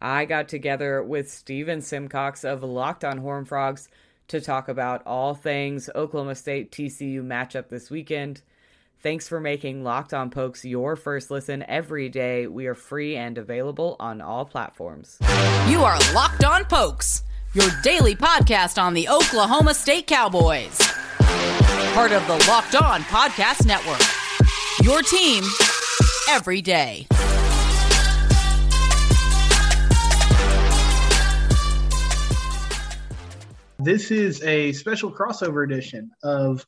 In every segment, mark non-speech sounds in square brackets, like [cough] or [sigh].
I got together with Steven Simcox of Locked on Horn Frogs to talk about all things Oklahoma State TCU matchup this weekend. Thanks for making Locked on Pokes your first listen every day. We are free and available on all platforms. You are Locked on Pokes, your daily podcast on the Oklahoma State Cowboys. Part of the Locked On Podcast Network. Your team every day. This is a special crossover edition of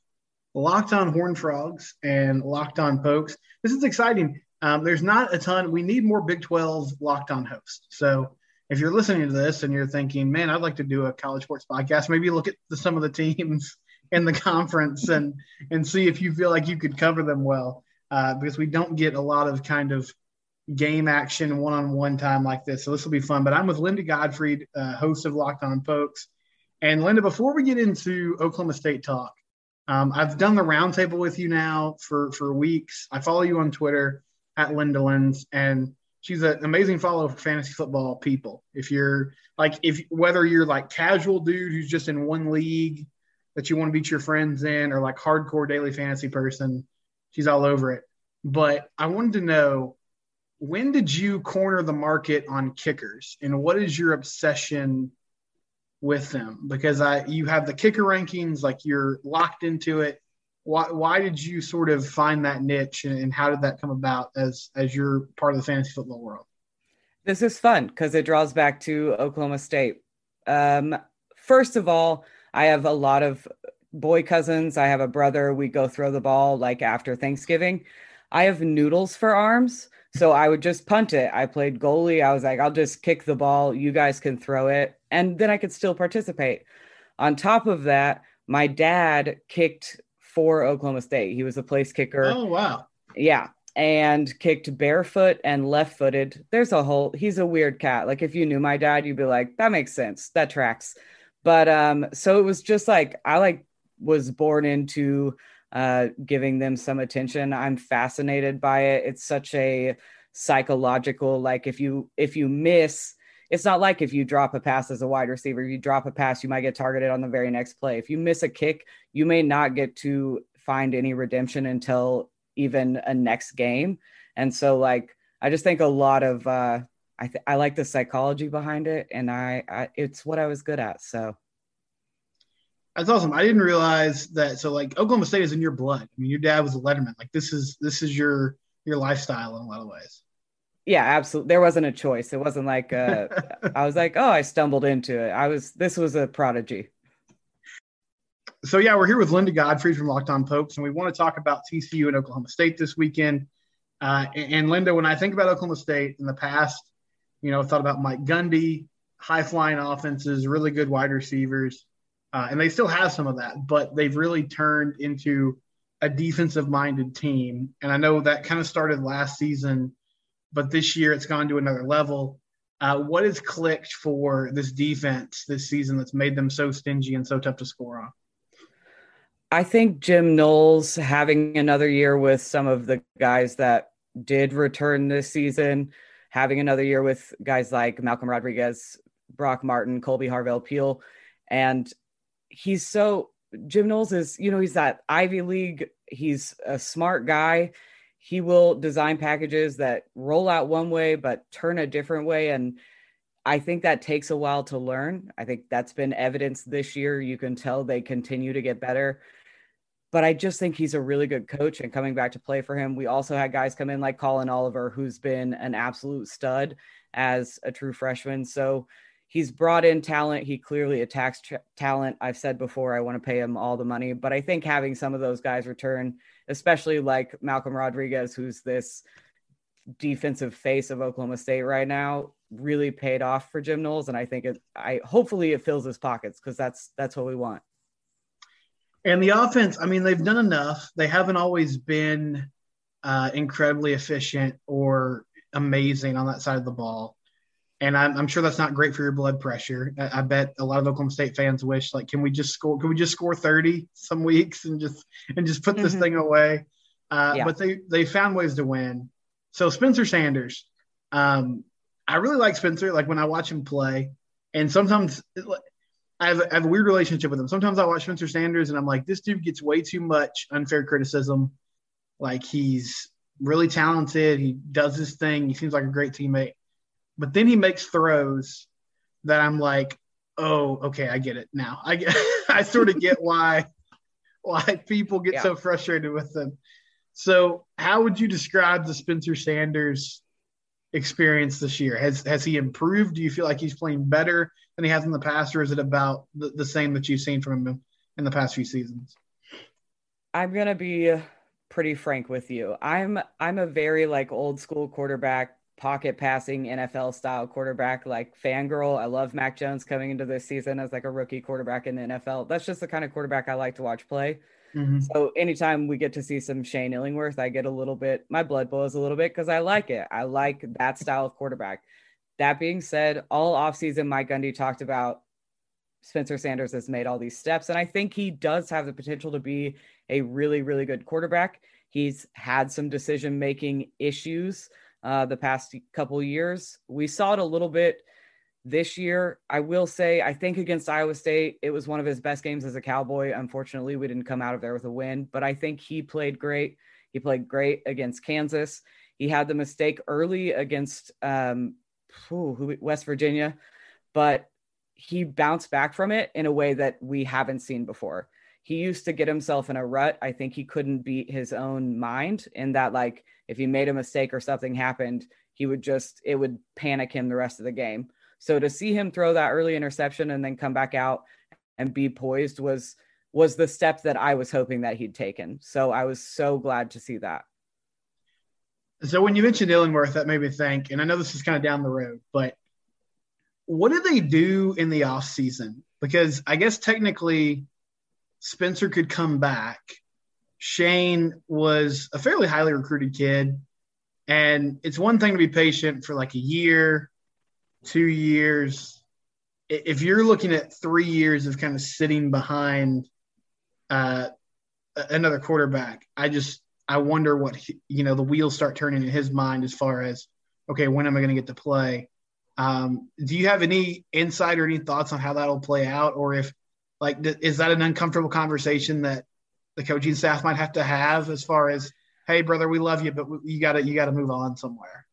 Locked on Horn Frogs and Locked on Pokes. This is exciting. Um, there's not a ton. We need more Big 12 Locked on hosts. So if you're listening to this and you're thinking, man, I'd like to do a college sports podcast, maybe look at the, some of the teams [laughs] in the conference and and see if you feel like you could cover them well. Uh, because we don't get a lot of kind of game action one-on-one time like this. So this will be fun. But I'm with Linda Godfrey, uh, host of Locked On Pokes. And Linda, before we get into Oklahoma State talk, um, I've done the roundtable with you now for for weeks. I follow you on Twitter at Linda Lens, and she's an amazing follow for fantasy football people. If you're like, if whether you're like casual dude who's just in one league that you want to beat your friends in, or like hardcore daily fantasy person, she's all over it. But I wanted to know when did you corner the market on kickers, and what is your obsession with them? Because I you have the kicker rankings, like you're locked into it. Why, why did you sort of find that niche, and, how did that come about as as you're part of the fantasy football world? This is fun because it draws back to Oklahoma State. Um, first of all, I have a lot of boy cousins. I have a brother. We go throw the ball like after Thanksgiving. I have noodles for arms. So I would just punt it. I played goalie. I was like, I'll just kick the ball. You guys can throw it. And then I could still participate. On top of that, my dad kicked for Oklahoma State. He was a place kicker. Oh, wow. Yeah. And kicked barefoot and left footed. There's a whole, he's a weird cat. Like if you knew my dad, you'd be like, that makes sense. That tracks. But um, so it was just like, I like was born into uh, giving them some attention. I'm fascinated by it. It's such a psychological like if you if you miss it's not like if you drop a pass as a wide receiver you drop a pass you might get targeted on the very next play if you miss a kick you may not get to find any redemption until even a next game and so like i just think a lot of uh i th- i like the psychology behind it and I, I it's what i was good at so that's awesome. I didn't realize that. So like Oklahoma State is in your blood. I mean, your dad was a Letterman. Like this is this is your your lifestyle in a lot of ways. Yeah, absolutely. There wasn't a choice. It wasn't like uh, [laughs] I was like, oh, I stumbled into it. I was. This was a prodigy. So yeah, we're here with Linda Godfrey from Locked On Pokes, and we want to talk about TCU and Oklahoma State this weekend. Uh, and, and Linda, when I think about Oklahoma State in the past, you know, thought about Mike Gundy, high flying offenses, really good wide receivers. Uh, and they still have some of that, but they've really turned into a defensive minded team. And I know that kind of started last season, but this year it's gone to another level. Uh, what has clicked for this defense this season that's made them so stingy and so tough to score on? I think Jim Knowles having another year with some of the guys that did return this season, having another year with guys like Malcolm Rodriguez, Brock Martin, Kolby Harvell-Peel, and he's so Jim Knowles is, you know, he's that Ivy League. He's a smart guy. He will design packages that roll out one way but turn a different way. And I think that takes a while to learn. I think that's been evidence this year. You can tell they continue to get better. But I just think he's a really good coach and coming back to play for him. We also had guys come in like Collin Oliver, who's been an absolute stud as a true freshman. So he's brought in talent. He clearly attacks t- talent. I've said before, I want to pay him all the money, but I think having some of those guys return, especially like Malcolm Rodriguez, who's this defensive face of Oklahoma State right now, really paid off for Jim Knowles. And I think it, I hopefully it fills his pockets because that's that's what we want. And the offense, I mean, they've done enough. They haven't always been uh, incredibly efficient or amazing on that side of the ball and I'm, I'm, sure that's not great for your blood pressure. I, I, bet a lot of Oklahoma State fans wish, like, can we just score? Can we just score 30 some weeks and just and just put this mm-hmm. thing away? Uh, yeah. But they they found ways to win. So Spencer Sanders, um, I really like Spencer. Like when I watch him play, and sometimes I have, I have a weird relationship with him. Sometimes I watch Spencer Sanders and I'm like, this dude gets way too much unfair criticism. Like he's really talented. He does his thing. He seems like a great teammate. But then he makes throws that I'm like, oh, okay, I get it now. I get, [laughs] I sort of get [laughs] why why people get yeah. so frustrated with them. So, how would you describe the Spencer Sanders experience this year? Has has he improved? Do you feel like he's playing better than he has in the past, or is it about the, the same that you've seen from him in the past few seasons? I'm gonna be pretty frank with you. I'm I'm a very like old school quarterback, pocket passing NFL style quarterback, like fangirl. I love Mac Jones coming into this season as like a rookie quarterback in the NFL. That's just the kind of quarterback I like to watch play. Mm-hmm. So anytime we get to see some Shane Illingworth, I get a little bit my blood boils a little bit because I like it. I like that style of quarterback. That being said, all offseason Mike Gundy talked about Spencer Sanders has made all these steps. And I think he does have the potential to be a really, really good quarterback. He's had some decision making issues uh, the past couple years. We saw it a little bit this year. I will say, I think against Iowa State, it was one of his best games as a Cowboy. Unfortunately, we didn't come out of there with a win, but I think he played great. He played great against Kansas. He had the mistake early against um, West Virginia, but he bounced back from it in a way that we haven't seen before. He used to get himself in a rut. I think he couldn't beat his own mind in that, like, if he made a mistake or something happened, he would just, it would panic him the rest of the game. So to see him throw that early interception and then come back out and be poised was, was the step that I was hoping that he'd taken. So I was so glad to see that. So when you mentioned Illingworth, that made me think, and I know this is kind of down the road, but what did they do in the off season? Because I guess technically Spencer could come back. Shane was a fairly highly recruited kid. And it's one thing to be patient for like a year, two years. If you're looking at three years of kind of sitting behind uh, another quarterback, I just I wonder what he, you know the wheels start turning in his mind as far as okay, when am I going to get to play? Um, do you have any insight or any thoughts on how that'll play out, or if like is that an uncomfortable conversation that the coaching staff might have to have as far as hey brother we love you but you gotta you gotta move on somewhere.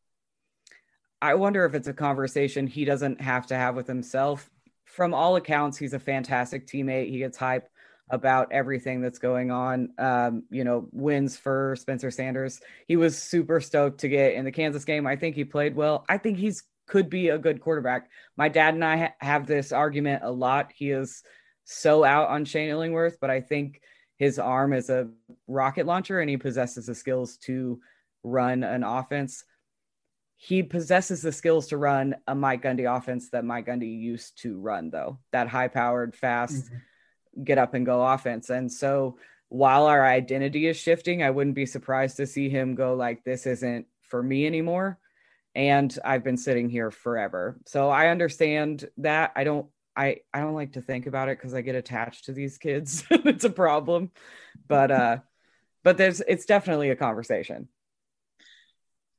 I wonder if it's a conversation he doesn't have to have with himself. From all accounts he's a fantastic teammate. He gets hype about everything that's going on. Um, you know wins for spencer sanders. He was super stoked to get in the kansas game. I think he played well. I think he's could be a good quarterback. My dad and I ha- have this argument a lot. He is so out on Shane Illingworth, but I think his arm is a rocket launcher and he possesses the skills to run an offense. He possesses the skills to run a Mike Gundy offense that Mike Gundy used to run, though that high powered, fast, mm-hmm. get up and go offense. And so while our identity is shifting, I wouldn't be surprised to see him go like, this isn't for me anymore and I've been sitting here forever. So I understand that. I don't I I don't like to think about it cuz I get attached to these kids. [laughs] it's a problem. But uh but there's it's definitely a conversation.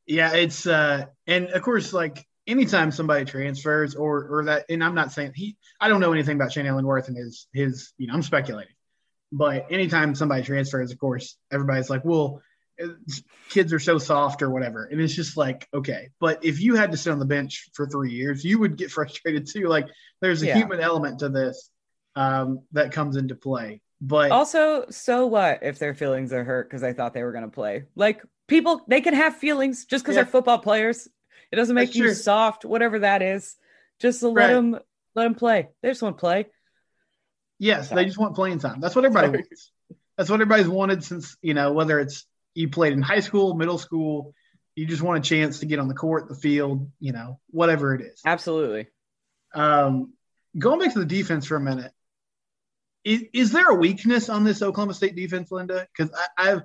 Yeah, it's uh and of course like anytime somebody transfers or or that and I'm not saying he I don't know anything about Shane Illingworth and his his you know I'm speculating. But anytime somebody transfers, of course, everybody's like, well, kids are so soft or whatever. And it's just like, okay. But if you had to sit on the bench for three years, you would get [laughs] frustrated too. Like there's a yeah. human element to this um, that comes into play. But also, so what if their feelings are hurt because they thought they were going to play? Like people, they can have feelings just because yeah. they're football players. It doesn't make That's you true. soft, whatever that is. Just let right. them let them play. They just want to play. Yes, they just want playing time. That's what everybody wants. That's what everybody's wanted since you know whether it's you played in high school, middle school. You just want a chance to get on the court, the field, you know, whatever it is. Absolutely. Um, going back to the defense for a minute, is, is there a weakness on this Oklahoma State defense, Linda? Because I've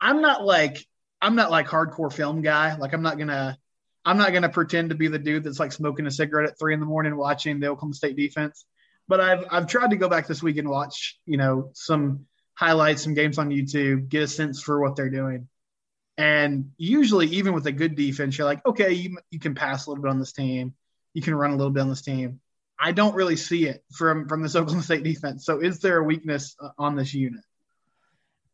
I'm not like I'm not like hardcore film guy. Like I'm not gonna I'm not gonna pretend to be the dude that's like smoking a cigarette at three in the morning watching the Oklahoma State defense. But I've I've tried to go back this week and watch you know some highlights, some games on YouTube, get a sense for what they're doing. And usually, even with a good defense, you're like, okay, you, you can pass a little bit on this team, you can run a little bit on this team. I don't really see it from from this [laughs] Oklahoma State defense. So, is there a weakness uh, on this unit?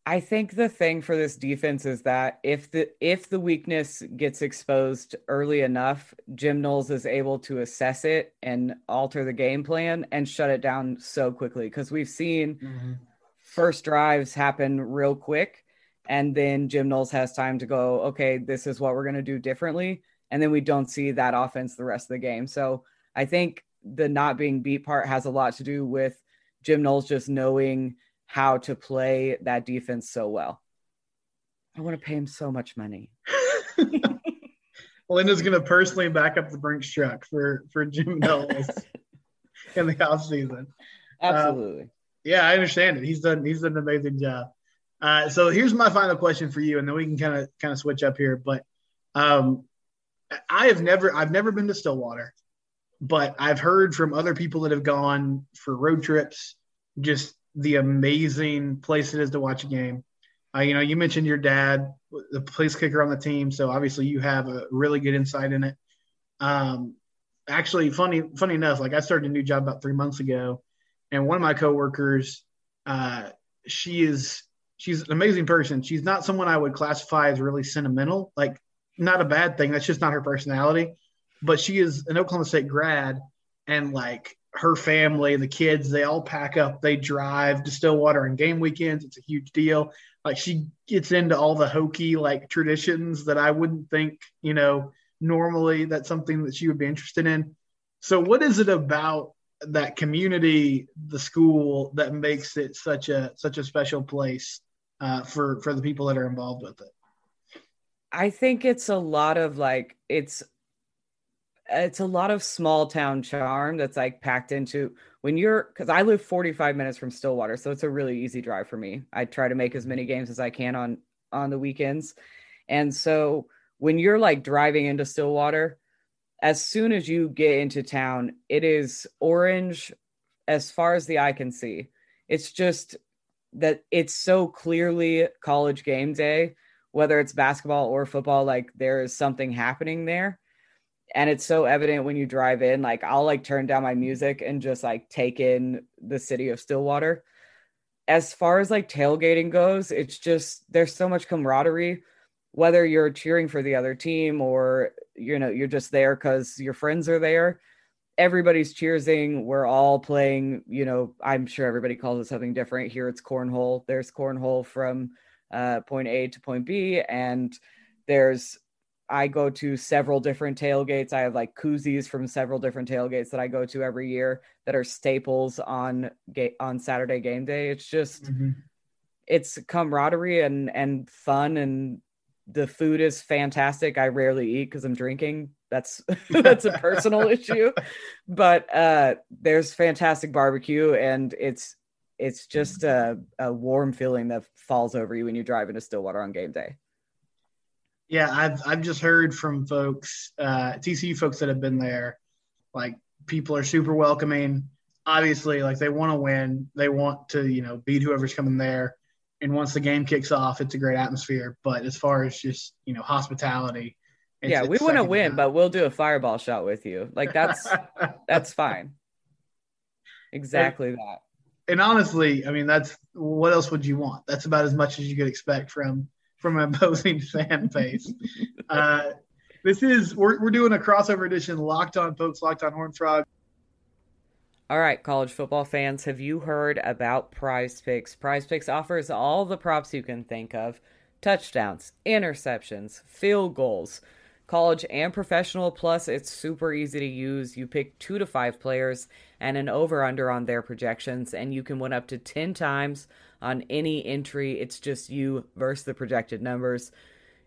I think the thing for this defense is that if the if the weakness gets exposed early enough, Jim Knowles is able to assess it and alter the game plan and shut it down so quickly because we've seen mm-hmm. First drives happen real quick and then Jim Knowles has time to go, okay, this is what we're going to do differently and then we don't see that offense the rest of the game. So, I think the not being beat part has a lot to do with Jim Knowles just knowing how to play that defense so well. I want to pay him so much money. [laughs] [laughs] Linda's going to personally back up the Brinks truck for for Jim Knowles [laughs] in the off season. Absolutely. Um, yeah, I understand it. He's done he's done an amazing job. Uh, so here's my final question for you, and then we can kind of kind of switch up here. But um, I have never I've never been to Stillwater, but I've heard from other people that have gone for road trips just the amazing place it is to watch a game. Uh, you know, you mentioned your dad, the place kicker on the team, so obviously you have a really good insight in it. Um, actually, funny, funny enough, like I started a new job about three months ago, and one of my coworkers, uh, she is she's an amazing person. She's not someone I would classify as really sentimental, like not a bad thing. That's just not her personality. But she is an Oklahoma State grad, and like her family, the kids, they all pack up, they drive to Stillwater on game weekends. It's a huge deal. Like she gets into all the hokey like traditions that I wouldn't think, you know, normally that's something that she would be interested in. So what is it about that community, the school that makes it such a such a special place uh, for for the people that are involved with it? I think it's a lot of like it's it's a lot of small town charm that's like packed into when you're because I live 45 minutes from Stillwater, so it's a really easy drive for me. I try to make as many games as I can on on the weekends. And so when you're like driving into Stillwater, as soon as you get into town, it is orange as far as the eye can see. It's just that it's so clearly college game day, whether it's basketball or football, like there is something happening there and it's so evident when you drive in like i'll like turn down my music and just like take in the city of stillwater as far as like tailgating goes it's just there's so much camaraderie whether you're cheering for the other team or you know you're just there because your friends are there everybody's cheersing we're all playing you know i'm sure everybody calls it something different here it's cornhole there's cornhole from uh, point a to point b and there's I go to several different tailgates. I have like koozies from several different tailgates that I go to every year that are staples on ga- on Saturday game day. It's just mm-hmm. it's camaraderie and and fun and the food is fantastic. I rarely eat because I'm drinking. That's [laughs] [laughs] that's a personal issue, but uh, there's fantastic barbecue and it's it's just a, a warm feeling that falls over you when you drive into Stillwater on game day. Yeah, I've I've just heard from folks, uh, TCU folks that have been there, like people are super welcoming. Obviously, like they want to win, they want to you know beat whoever's coming there, and once the game kicks off, it's a great atmosphere. But as far as just you know hospitality, yeah, we want to win, but we'll do a fireball shot with you. Like that's [laughs] that's fine. Exactly and, that. And honestly, I mean, that's what else would you want? That's about as much as you could expect from from an opposing [laughs] fan base. uh, this is we're, we're doing a crossover edition, Locked On Pokes, Locked On Horn Frog. All right, college football fans, have you heard about PrizePicks? Prize Picks offers all the props you can think of touchdowns, interceptions, field goals, college and professional. Plus, it's super easy to use. You pick two to five players and an over under on their projections, and you can win up to 10 times on any entry. It's just you versus the projected numbers.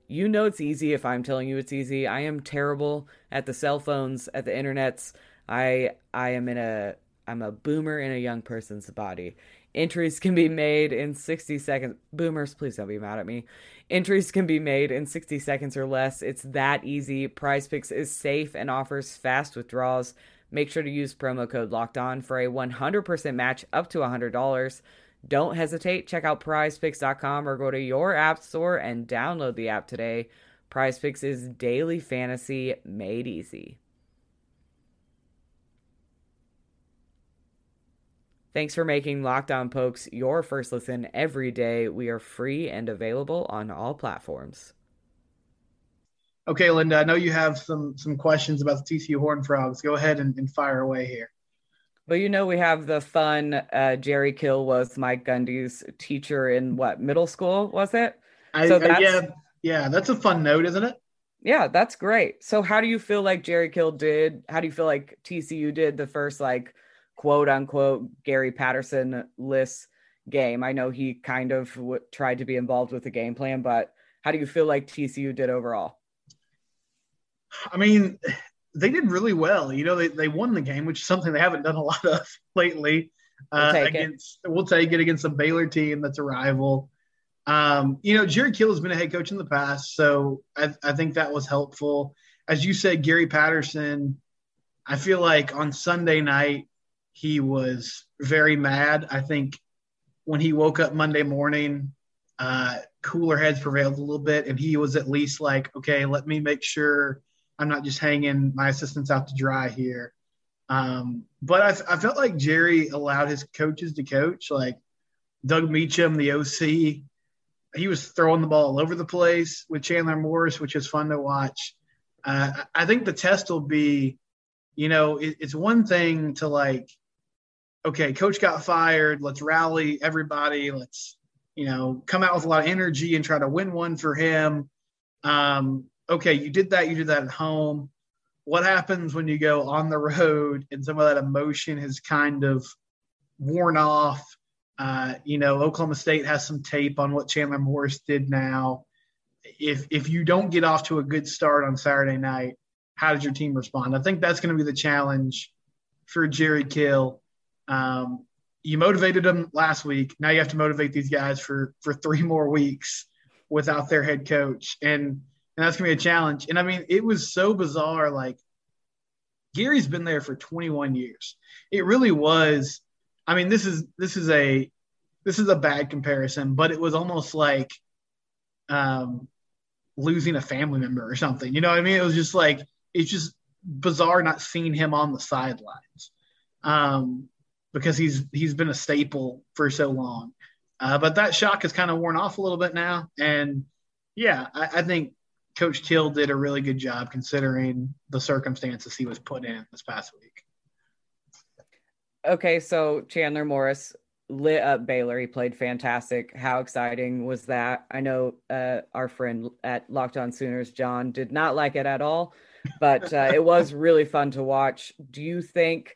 You know it's easy if I'm telling you it's easy. I am terrible at the cell phones, at the internets. I I am in a I'm a boomer in a young person's body. Entries can be made in 60 seconds. Boomers, please don't be mad at me. Entries can be made in 60 seconds or less. It's that easy. PrizePicks is safe and offers fast withdrawals. Make sure to use promo code locked on for a 100% match up to $100. Don't hesitate. Check out prizepicks.com or go to your app store and download the app today. PrizePicks is daily fantasy made easy. Thanks for making Locked On Pokes your first listen every day. We are free and available on all platforms. Okay, Linda, I know you have some some questions about the TCU Horn Frogs. Go ahead and, and fire away here. Well, you know, we have the fun uh, Jerry Kill was Mike Gundy's teacher in what middle school was it? I, so that's, yeah, yeah, that's a fun note, isn't it? Yeah, that's great. So, how do you feel like Jerry Kill did? How do you feel like TCU did the first like quote unquote Gary Patterson list game? I know he kind of w- tried to be involved with the game plan, but how do you feel like TCU did overall? I mean, they did really well. You know, they, they won the game, which is something they haven't done a lot of [laughs] lately. Uh, we'll against it. we'll take it against a Baylor team that's a rival. Um, you know, Jerry Kill has been a head coach in the past, so I, I think that was helpful. As you said, Gary Patterson, I feel like on Sunday night he was very mad. I think when he woke up Monday morning, uh, cooler heads prevailed a little bit, and he was at least like, okay, let me make sure I'm not just hanging my assistants out to dry here. Um, but I, I, felt like Jerry allowed his coaches to coach, like Doug Meacham, the OC. He was throwing the ball all over the place with Chandler Morris, which is fun to watch. Uh, I think the test will be, you know, it, it's one thing to like, okay, coach got fired. Let's rally everybody. Let's, you know, come out with a lot of energy and try to win one for him. Um, okay, you did that, you did that at home. What happens when you go on the road and some of that emotion has kind of worn off? Uh, you know, Oklahoma State has some tape on what Chandler Morris did now. If if you don't get off to a good start on Saturday night, how does your team respond? I think that's going to be the challenge for Jerry Kill. Um, you motivated them last week. Now you have to motivate these guys for for three more weeks without their head coach. And and that's gonna be a challenge. And I mean, it was so bizarre. Like Gary's been there for 21 years. It really was. I mean, this is this is a this is a bad comparison, but it was almost like um, losing a family member or something. You know what I mean? It was just like it's just bizarre not seeing him on the sidelines um, because he's he's been a staple for so long. Uh, but that shock has kind of worn off a little bit now, and yeah, I, I think Coach Kill did a really good job considering the circumstances he was put in this past week. Okay, so Chandler Morris lit up Baylor. He played fantastic. How exciting was that? I know uh, our friend at Locked On Sooners, John, did not like it at all, but uh, it was really fun to watch. Do you think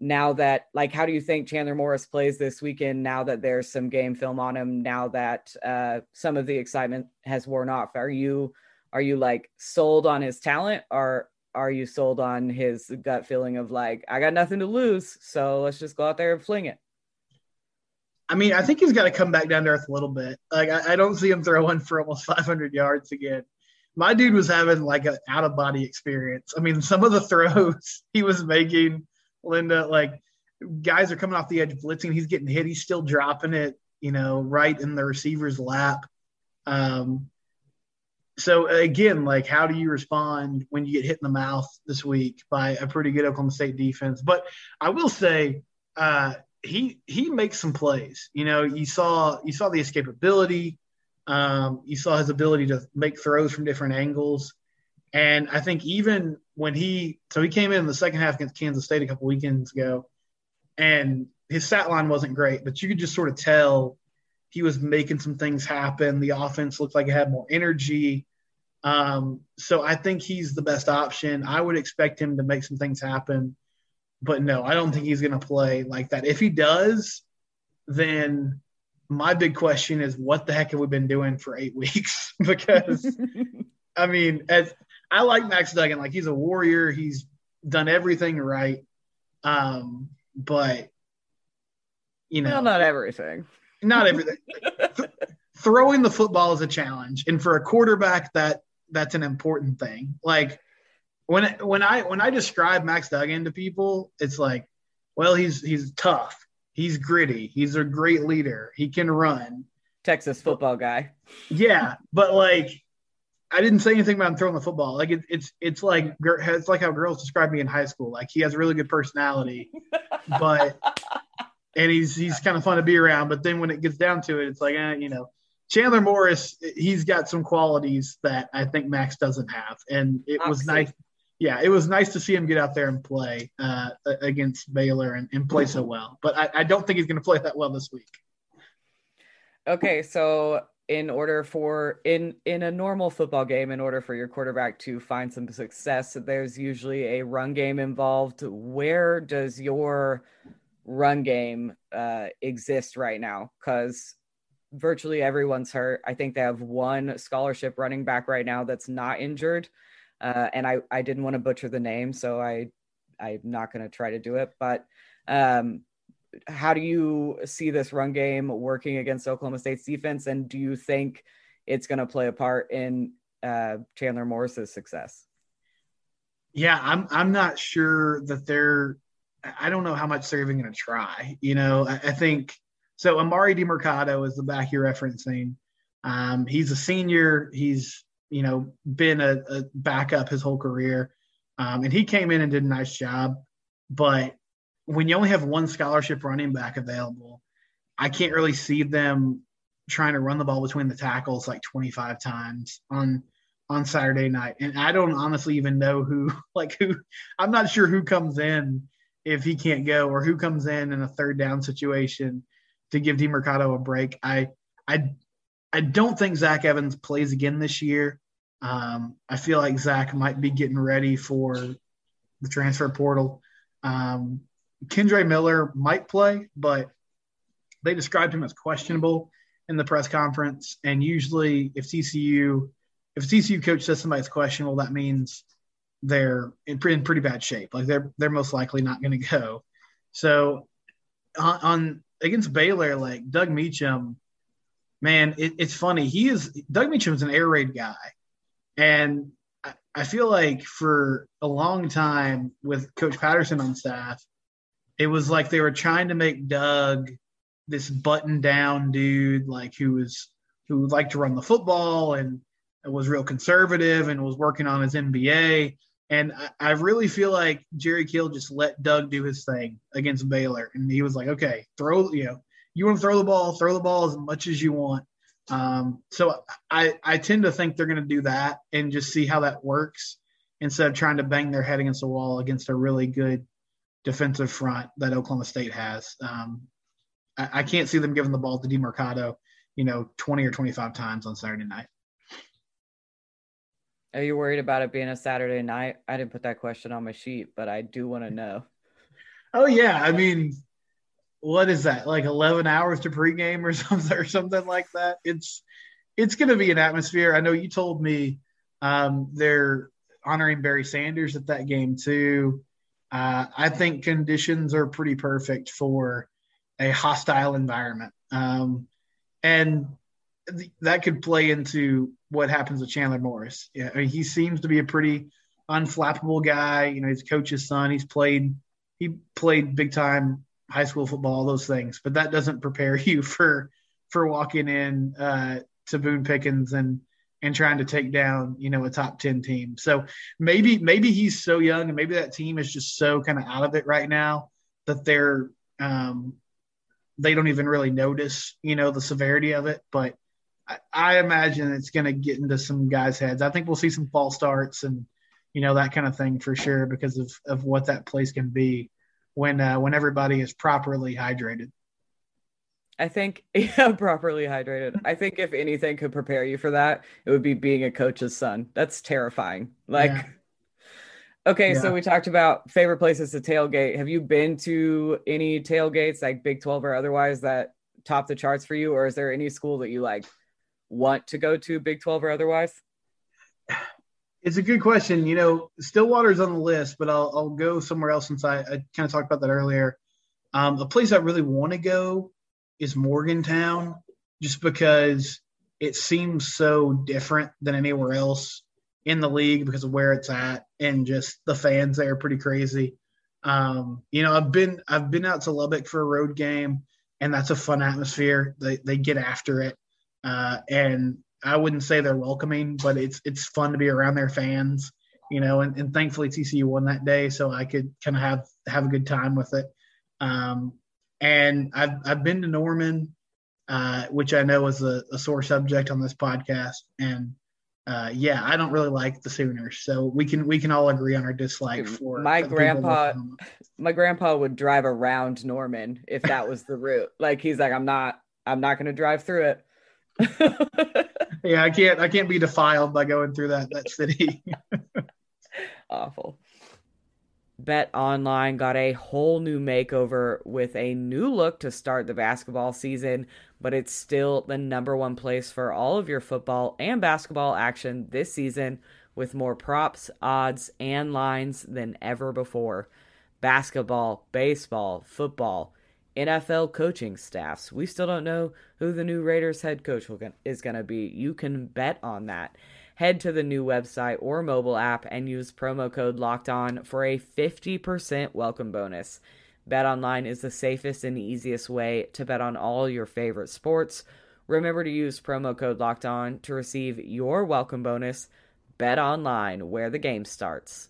now that, like, how do you think Chandler Morris plays this weekend now that there's some game film on him, now that uh, some of the excitement has worn off? Are you are you like sold on his talent or are you sold on his gut feeling of like I got nothing to lose, so let's just go out there and fling it? I mean, I think he's got to come back down to earth a little bit. Like I, I don't see him throwing for almost [laughs] 500 yards again. My dude was having like an out of body experience. I mean, some of the throws [laughs] he was making, Linda, like guys are coming off the edge blitzing. He's getting hit. He's still dropping it, you know, right in the receiver's lap. Um, so again, like how do you respond when you get hit in the mouth this week by a pretty good Oklahoma State defense? But I will say uh, he he makes some plays. You know, you saw you saw the escapability, um, you saw his ability to make throws from different angles, and I think even when he so he came in, in the second half against Kansas State a couple weekends ago, and his stat line wasn't great, but you could just sort of tell he was making some things happen. The offense looked like it had more energy. Um, so I think he's the best option. I would expect him to make some things happen, but no, I don't think he's going to play like that. If he does, then my big question is what the heck have we been doing for eight [laughs] weeks? because [laughs] I mean, as I like Max Duggan, like he's a warrior, he's done everything right. Um, but you know, well, not everything not everything. Th- [laughs] throwing the football is a challenge, and for a quarterback, that that's an important thing. Like when when I when I describe Max Duggan to people, it's like, well, he's he's tough. He's gritty. He's a great leader. He can run. Texas football guy. Yeah, but like I didn't say anything about him throwing the football. Like it, it's it's like it's like how girls describe me in high school. Like he has a really good personality, but [laughs] and he's he's kind of fun to be around. But then when it gets down to it, it's like eh, you know, Chandler Morris. He's got some qualities that I think Max doesn't have, and it was nice. Yeah, it was nice to see him get out there and play uh, against Baylor and, and play so well. But I, I don't think he's going to play that well this week. Okay, so in order for in in a normal football game in order for your quarterback to find some success there's usually a run game involved. Where does your run game uh, exist right now? Because virtually everyone's hurt. I think they have one scholarship running back right now that's not injured uh, and i i didn't want to butcher the name so i i'm not going to try to do it but um how do you see this run game working against Oklahoma State's defense, and do you think it's going to play a part in uh, Chandler Morris's success? Yeah, I'm. I'm not sure that they're. I don't know how much they're even going to try. You know, I, I, think so. Emari Demercado is the back you're referencing. Um, he's a senior. He's you know been a, a backup his whole career, um, and he came in and did a nice job. But when you only have one scholarship running back available, I can't really see them trying to run the ball between the tackles like 25 times on on Saturday night. And I don't honestly even know who [laughs] like who I'm not sure who comes in if he can't go or who comes in in a third down situation to give Demercado a break. I I I don't think Zach Evans plays again this year. Um, I feel like Zach might be getting ready for the transfer portal. Um, Kendre Miller might play, but they described him as questionable in the press conference. And usually, if TCU if a TCU coach says somebody's questionable, that means they're in pretty, in pretty bad shape. Like they're they're most likely not going to go. So on, on, against Baylor, like Doug Meacham, man, it, it's funny. He is Doug Meacham's an air raid guy, and I, I feel like for a long time with Coach Patterson on staff, it was like they were trying to make Doug this button down dude, like who was who liked to run the football and was real conservative and was working on his MBA. And I, I really feel like Jerry Kill just let Doug do his thing against Baylor, and he was like, "Okay, throw you know, you want to throw the ball, throw the ball as much as you want." Um, so I I tend to think they're going to do that and just see how that works instead of trying to bang their head against the wall against a really good defensive front that Oklahoma State has. Um, I, I, can't see them giving the ball to Demercado, you know, 20 or 25 times on Saturday night. Are you worried about it being a Saturday night? I didn't put that question on my sheet, but I do want to [laughs] know. Oh yeah, I mean, what is that? Like 11 hours to pregame or [laughs] something or something like that? It's it's going to be an atmosphere. I know you told me um, they're honoring Barry Sanders at that game too. Uh, I think conditions are pretty perfect for a hostile environment. Um, and th- that could play into what happens with Chandler Morris. Yeah, I mean, he seems to be a pretty unflappable guy. You know, he's coach's son. He's played he played big time high school football, all those things. But that doesn't prepare [laughs] you for for walking in uh, to Boone Pickens and and trying to take down, you know, a top 10 team. So maybe, maybe he's so young and maybe that team is just so kind of out of it right now that they're, um, they don't even really notice, you know, the severity of it. But I, I imagine it's going to get into some guys' heads. I think we'll see some false starts and, you know, that kind of thing for sure because of, of what that place can be when, uh, when everybody is properly hydrated. I think [laughs] yeah, properly hydrated. I think if anything could prepare you for that, it would be being a coach's son. That's terrifying. Like yeah. Okay, yeah. so we talked about favorite places to tailgate. Have you been to any tailgates like Big 12 or otherwise that top the charts for you or is there any school that you like want to go to Big 12 or otherwise? It's a good question. You know, Stillwater's on the list, but I'll, I'll go somewhere else since I, I kind of talked about that earlier. Um, the place I really want to go is Morgantown, just because it seems so different than anywhere else in the league because of where it's at and just the fans there are pretty crazy. Um, you know, I've been I've been out to Lubbock for a road game, and that's a fun atmosphere. They they get after it, uh, and I wouldn't say they're welcoming, but it's it's fun to be around their fans. You know, and, and thankfully TCU won that day, so I could kind of have have a good time with it. Um, and I've I've been to Norman, uh, which I know is a, a sore subject on this podcast, and uh, yeah, I don't really like the Sooners, so we can we can all agree on our dislike for my grandpa. [laughs] My grandpa would drive around Norman if that was the route. Like he's like, I'm not, I'm not going to drive through it. [laughs] yeah, I can't, I can't be [laughs] defiled by going through that that city. Awful. BetOnline got a whole new makeover with a new look to start the basketball season, but it's still the number one place for all of your football and basketball action this season with more props, odds, and lines than ever before. Basketball, baseball, football, NFL coaching staffs. We still don't know who the new Raiders head coach is going to be. You can bet on that head to the new website or mobile app and use promo code locked on for a 50% welcome bonus. BetOnline is the safest and easiest way to bet on all your favorite sports. Remember to use promo code locked on to receive your welcome bonus. BetOnline where the game starts.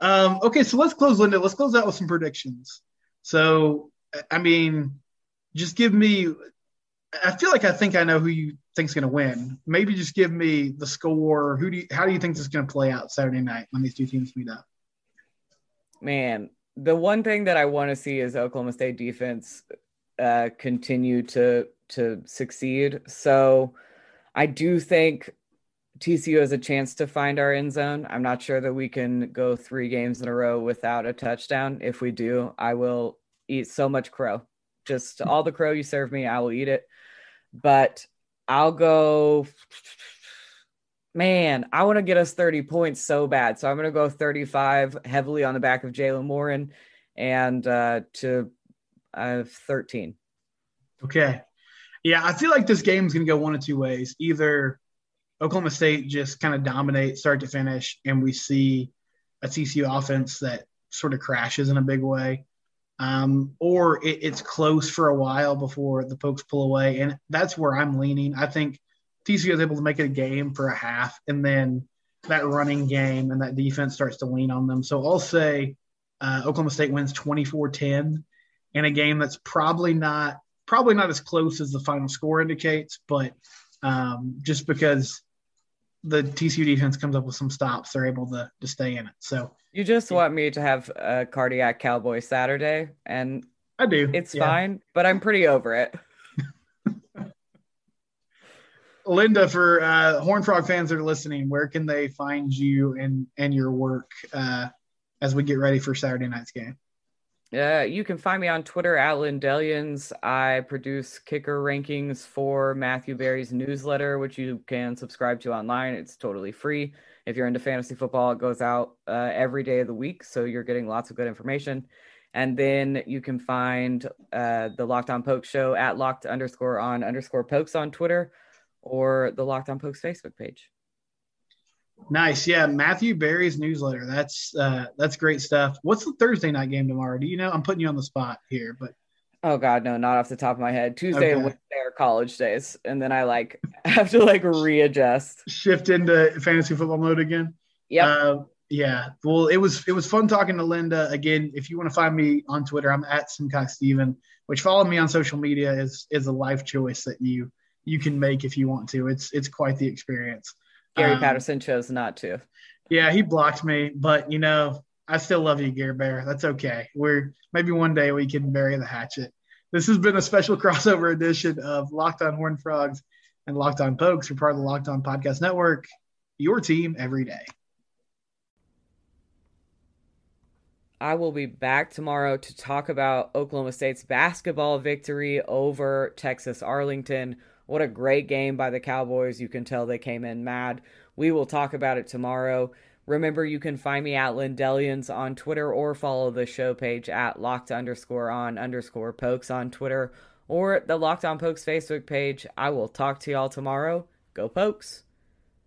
Um, okay, so let's close, Linda. Let's close out with some predictions. So, I mean, just give me I feel like I think I know who you think's going to win. Maybe just give me the score. Who do you, how do you think this is going to play out Saturday night when these two teams meet up? Man, the one thing that I want to see is Oklahoma State defense uh, continue to to succeed. So I do think TCU has a chance to find our end zone. I'm not sure that we can go three games in a row without a touchdown. If we do, I will eat so much crow. Just all the crow you serve me, I will eat it but I'll go. Man, I want to get us 30 points so bad. So I'm going to go 35 heavily on the back of Jaylen Warren and uh, to uh, 13. Okay. Yeah, I feel like this game is going to go one of two ways. Either Oklahoma State just kind of dominate start to finish, and we see a TCU offense that sort of crashes in a big way, um, or it, it's close for a while before the Pokes pull away. And that's where I'm leaning. I think TCU is able to make it a game for a half, and then that running game and that defense starts to lean on them. So I'll say uh, Oklahoma State wins 24-10 in a game that's probably not probably not as close as the final score indicates, but um, just because the TCU defense comes up with some stops, they're able to to stay in it. So you just want me to have a cardiac cowboy Saturday, and I do. It's yeah. fine, but I'm pretty over it. [laughs] Linda, for uh, Horn Frog fans that are listening, where can they find you and and your work uh, as we get ready for Saturday night's game? Yeah, you can find me on Twitter at Lindellians. I produce kicker rankings for Matthew Berry's newsletter, which you can subscribe to online. It's totally free. If you're into fantasy football, it goes out uh, every day of the week, so you're getting lots of good information. And then you can find uh, the Locked On Pokes show at locked underscore on underscore pokes on Twitter or the Locked On Pokes Facebook page. Nice, yeah. Matthew Berry's newsletter. That's uh, that's great stuff. What's the Thursday night game tomorrow? Do you know? I'm putting you on the spot here, but Oh God, no, not off the top of my head. Tuesday okay. and Wednesday are college days, and then I like [laughs] have to like readjust. Shift into fantasy football mode again. Yeah. Uh, yeah. Well, it was it was fun talking to Linda. Again, if you want to find me on Twitter, I'm at Simcox Steven, which follow me on social media is is a life choice that you you can make if you want to. It's it's quite the experience. Gary um, Patterson chose not to. Yeah, he blocked me, but you know, I still love you, Gear Bear. That's okay. We're maybe one day we can bury the hatchet. This has been a special [laughs] crossover edition of Locked On Horn Frogs and Locked On Pokes. We're part of the Locked On Podcast Network. Your team every day. I will be back tomorrow to talk about Oklahoma State's basketball victory over Texas Arlington. What a great game by the Cowboys. You can tell they came in mad. We will talk about it tomorrow. Remember, you can find me at Lindellians on Twitter or follow the show page at locked underscore on underscore pokes on Twitter or the Locked On Pokes Facebook page. I will talk to y'all tomorrow. Go Pokes!